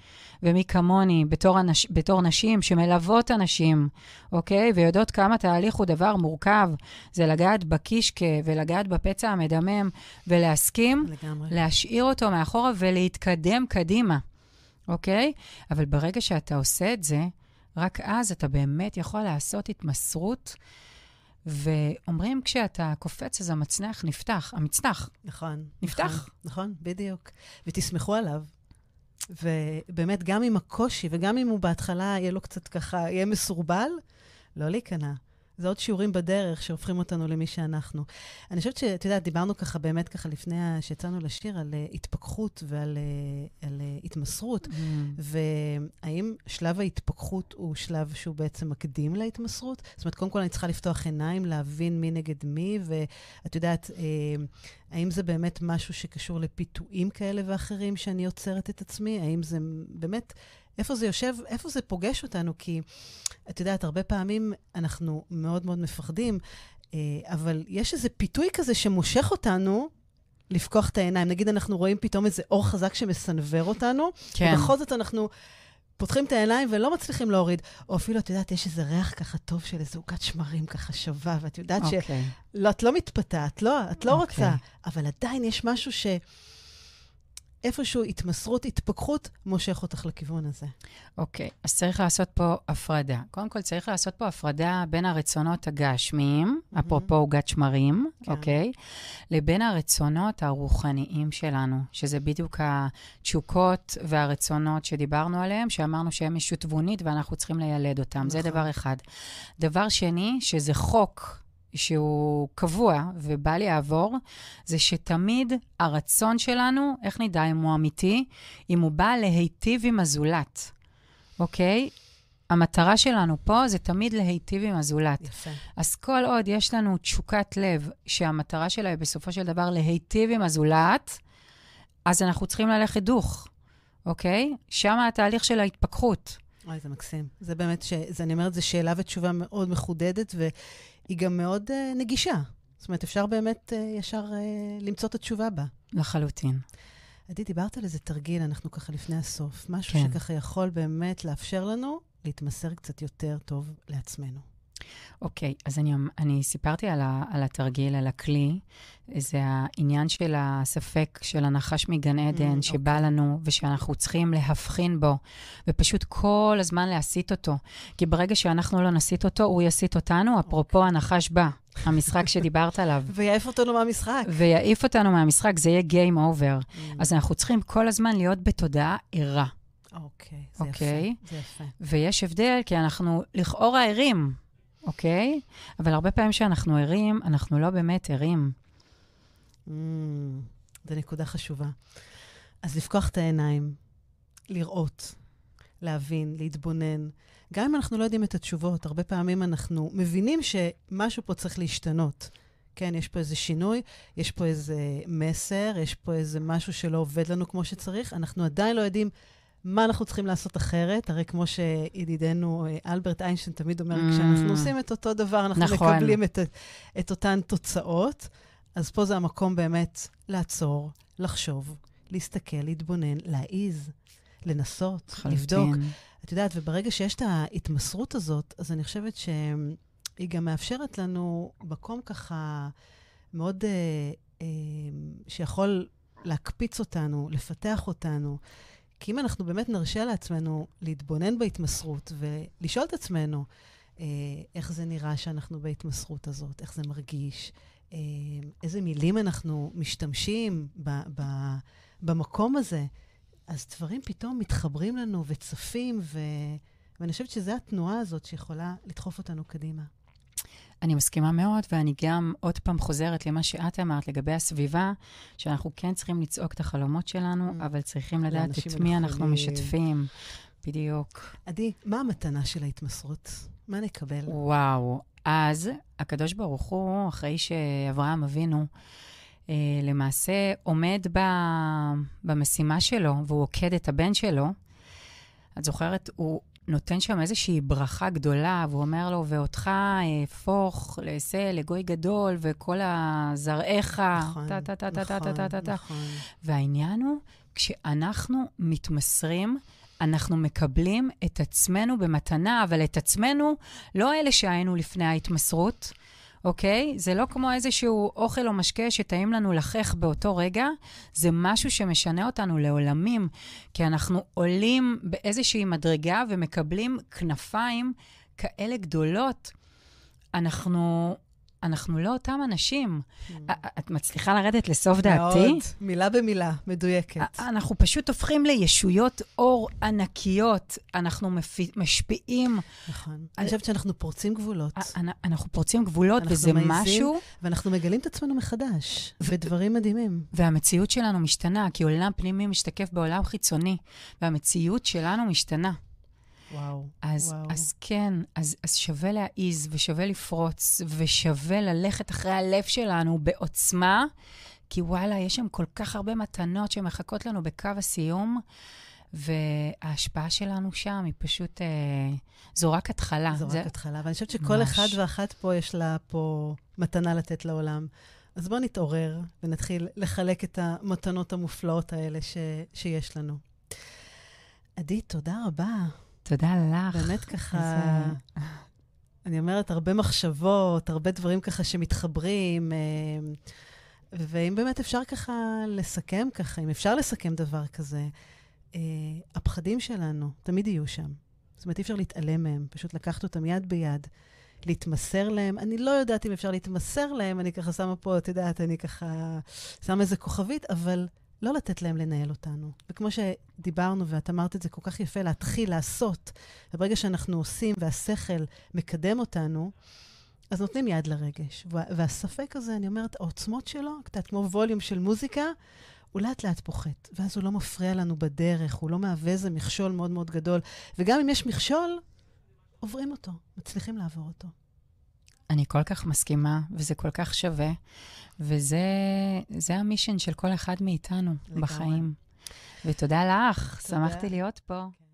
ומי כמוני, בתור, אנש, בתור נשים שמלוות אנשים, אוקיי? ויודעות כמה תהליך הוא דבר מורכב, זה לגעת בקישקה ולגעת בפצע המדמם, ולהסכים, לגמרי. להשאיר אותו מאחורה ולהתקדם קדימה, אוקיי? אבל ברגע שאתה עושה את זה, רק אז אתה באמת יכול לעשות התמסרות. ואומרים, כשאתה קופץ, אז המצנח נפתח, המצנח. נכון. נפתח. נכון, נכון, בדיוק. ותסמכו עליו. ובאמת, גם עם הקושי, וגם אם הוא בהתחלה יהיה לו קצת ככה, יהיה מסורבל, לא להיכנע. זה עוד שיעורים בדרך שהופכים אותנו למי שאנחנו. אני חושבת שאת יודעת, דיברנו ככה באמת ככה לפני שיצאנו לשיר על uh, התפכחות ועל uh, על, uh, התמסרות, mm. והאם שלב ההתפכחות הוא שלב שהוא בעצם מקדים להתמסרות? זאת אומרת, קודם כל אני צריכה לפתוח עיניים, להבין מי נגד מי, ואת יודעת, uh, האם זה באמת משהו שקשור לפיתויים כאלה ואחרים שאני עוצרת את עצמי? האם זה באמת... איפה זה יושב, איפה זה פוגש אותנו, כי את יודעת, הרבה פעמים אנחנו מאוד מאוד מפחדים, אה, אבל יש איזה פיתוי כזה שמושך אותנו לפקוח את העיניים. נגיד, אנחנו רואים פתאום איזה אור חזק שמסנוור אותנו, כן. ובכל זאת אנחנו... פותחים את העיניים ולא מצליחים להוריד. או אפילו, את יודעת, יש איזה ריח ככה טוב של איזה עוגת שמרים ככה שווה, ואת יודעת okay. אוקיי. שלא, את לא מתפתה, את לא, את לא okay. אוקיי. רוצה, אבל עדיין יש משהו ש... איפשהו התמסרות, התפכחות, מושך אותך לכיוון הזה. אוקיי, אז צריך לעשות פה הפרדה. קודם כל, צריך לעשות פה הפרדה בין הרצונות הגשמיים, mm-hmm. אפרופו עוגת שמרים, כן. אוקיי? לבין הרצונות הרוחניים שלנו, שזה בדיוק התשוקות והרצונות שדיברנו עליהם, שאמרנו שהם ישות תבונית ואנחנו צריכים לילד אותם. נכון. זה דבר אחד. דבר שני, שזה חוק. שהוא קבוע ובל יעבור, זה שתמיד הרצון שלנו, איך נדע אם הוא אמיתי? אם הוא בא להיטיב עם הזולת, אוקיי? המטרה שלנו פה זה תמיד להיטיב עם הזולת. יפה. אז כל עוד יש לנו תשוקת לב, שהמטרה שלה היא בסופו של דבר להיטיב עם הזולת, אז אנחנו צריכים ללכת דוך, אוקיי? שם התהליך של ההתפכחות. וואי, זה מקסים. זה באמת, ש... זה, אני אומרת, זו שאלה ותשובה מאוד מחודדת, והיא גם מאוד uh, נגישה. זאת אומרת, אפשר באמת uh, ישר uh, למצוא את התשובה בה. לחלוטין. עדי, דיברת על איזה תרגיל, אנחנו ככה לפני הסוף. משהו כן. שככה יכול באמת לאפשר לנו להתמסר קצת יותר טוב לעצמנו. אוקיי, okay, אז אני, אני סיפרתי על, ה, על התרגיל, על הכלי. זה העניין של הספק של הנחש מגן עדן, mm, שבא okay. לנו ושאנחנו צריכים להבחין בו, ופשוט כל הזמן להסיט אותו. כי ברגע שאנחנו לא נסיט אותו, הוא יסיט אותנו, אפרופו okay. אוקיי. הנחש בא, המשחק שדיברת עליו. ויעיף אותנו מהמשחק. ויעיף אותנו מהמשחק, זה יהיה Game Over. Mm. אז אנחנו צריכים כל הזמן להיות בתודעה ערה. אוקיי, okay, זה okay? יפה. זה יפה. ויש הבדל, כי אנחנו לכאורה ערים. אוקיי? אבל הרבה פעמים כשאנחנו ערים, אנחנו לא באמת ערים. Mm, זו נקודה חשובה. אז לפקוח את העיניים, לראות, להבין, להתבונן. גם אם אנחנו לא יודעים את התשובות, הרבה פעמים אנחנו מבינים שמשהו פה צריך להשתנות. כן, יש פה איזה שינוי, יש פה איזה מסר, יש פה איזה משהו שלא עובד לנו כמו שצריך, אנחנו עדיין לא יודעים מה אנחנו צריכים לעשות אחרת? הרי כמו שידידנו אה, אלברט איינשטיין תמיד אומר, mm. כשאנחנו עושים את אותו דבר, אנחנו נכון. מקבלים את, את אותן תוצאות. אז פה זה המקום באמת לעצור, לחשוב, להסתכל, להתבונן, להעיז, לנסות, חלוטין. לבדוק. את יודעת, וברגע שיש את ההתמסרות הזאת, אז אני חושבת שהיא גם מאפשרת לנו מקום ככה מאוד, אה, אה, שיכול להקפיץ אותנו, לפתח אותנו. כי אם אנחנו באמת נרשה לעצמנו להתבונן בהתמסרות ולשאול את עצמנו אה, איך זה נראה שאנחנו בהתמסרות הזאת, איך זה מרגיש, אה, איזה מילים אנחנו משתמשים ב, ב, במקום הזה, אז דברים פתאום מתחברים לנו וצפים, ו, ואני חושבת שזו התנועה הזאת שיכולה לדחוף אותנו קדימה. אני מסכימה מאוד, ואני גם עוד פעם חוזרת למה שאת אמרת לגבי הסביבה, שאנחנו כן צריכים לצעוק את החלומות שלנו, mm. אבל צריכים לדעת את מי אנחנו משתפים. בדיוק. עדי, מה המתנה של ההתמסרות? מה נקבל? וואו, אז הקדוש ברוך הוא, אחרי שאברהם אבינו, אה, למעשה עומד ב, במשימה שלו, והוא עוקד את הבן שלו, את זוכרת, הוא נותן שם איזושהי ברכה גדולה, והוא אומר לו, ואותך אהפוך לעשה לגוי גדול, וכל הזרעיך, נכון, טה-טה-טה-טה-טה-טה-טה. נכון, נכון. והעניין הוא, כשאנחנו מתמסרים, אנחנו מקבלים את עצמנו במתנה, אבל את עצמנו, לא אלה שהיינו לפני ההתמסרות, אוקיי? זה לא כמו איזשהו אוכל או משקה שטעים לנו לחך באותו רגע, זה משהו שמשנה אותנו לעולמים, כי אנחנו עולים באיזושהי מדרגה ומקבלים כנפיים כאלה גדולות. אנחנו אנחנו לא אותם אנשים. Mm. את מצליחה לרדת לסוף דעתי? מאוד, מילה במילה, מדויקת. אנחנו פשוט הופכים לישויות אור ענקיות. אנחנו משפיעים. נכון. אני חושבת שאנחנו פורצים גבולות. אנחנו פורצים גבולות, וזה משהו... ואנחנו מגלים את עצמנו מחדש, ודברים מדהימים. והמציאות שלנו משתנה, כי עולם פנימי משתקף בעולם חיצוני, והמציאות שלנו משתנה. וואו, אז, וואו. אז כן, אז, אז שווה להעיז ושווה לפרוץ ושווה ללכת אחרי הלב שלנו בעוצמה, כי וואלה, יש שם כל כך הרבה מתנות שמחכות לנו בקו הסיום. וההשפעה שלנו שם היא פשוט, אה, זו רק התחלה. זו זה... רק התחלה, ואני חושבת שכל ממש. אחד ואחת פה יש לה פה מתנה לתת לעולם. אז בואו נתעורר ונתחיל לחלק את המתנות המופלאות האלה ש... שיש לנו. עדי, תודה רבה. תודה לך. באמת ככה, אני אומרת, הרבה מחשבות, הרבה דברים ככה שמתחברים. אה, ואם באמת אפשר ככה לסכם ככה, אם אפשר לסכם דבר כזה, אה, הפחדים שלנו תמיד יהיו שם. זאת אומרת, אי אפשר להתעלם מהם, פשוט לקחת אותם יד ביד, להתמסר להם. אני לא יודעת אם אפשר להתמסר להם, אני ככה שמה פה, את יודעת, אני ככה שמה איזה כוכבית, אבל לא לתת להם לנהל אותנו. וכמו שדיברנו, ואת אמרת את זה כל כך יפה, להתחיל לעשות. וברגע שאנחנו עושים והשכל מקדם אותנו, אז נותנים יד לרגש. והספק הזה, אני אומרת, העוצמות שלו, קצת כמו ווליום של מוזיקה, הוא לאט לאט פוחת, ואז הוא לא מפריע לנו בדרך, הוא לא מהווה איזה מכשול מאוד מאוד גדול. וגם אם יש מכשול, עוברים אותו, מצליחים לעבור אותו. אני כל כך מסכימה, וזה כל כך שווה, וזה המישן של כל אחד מאיתנו לגמרי. בחיים. ותודה לך, תודה. שמחתי להיות פה. כן.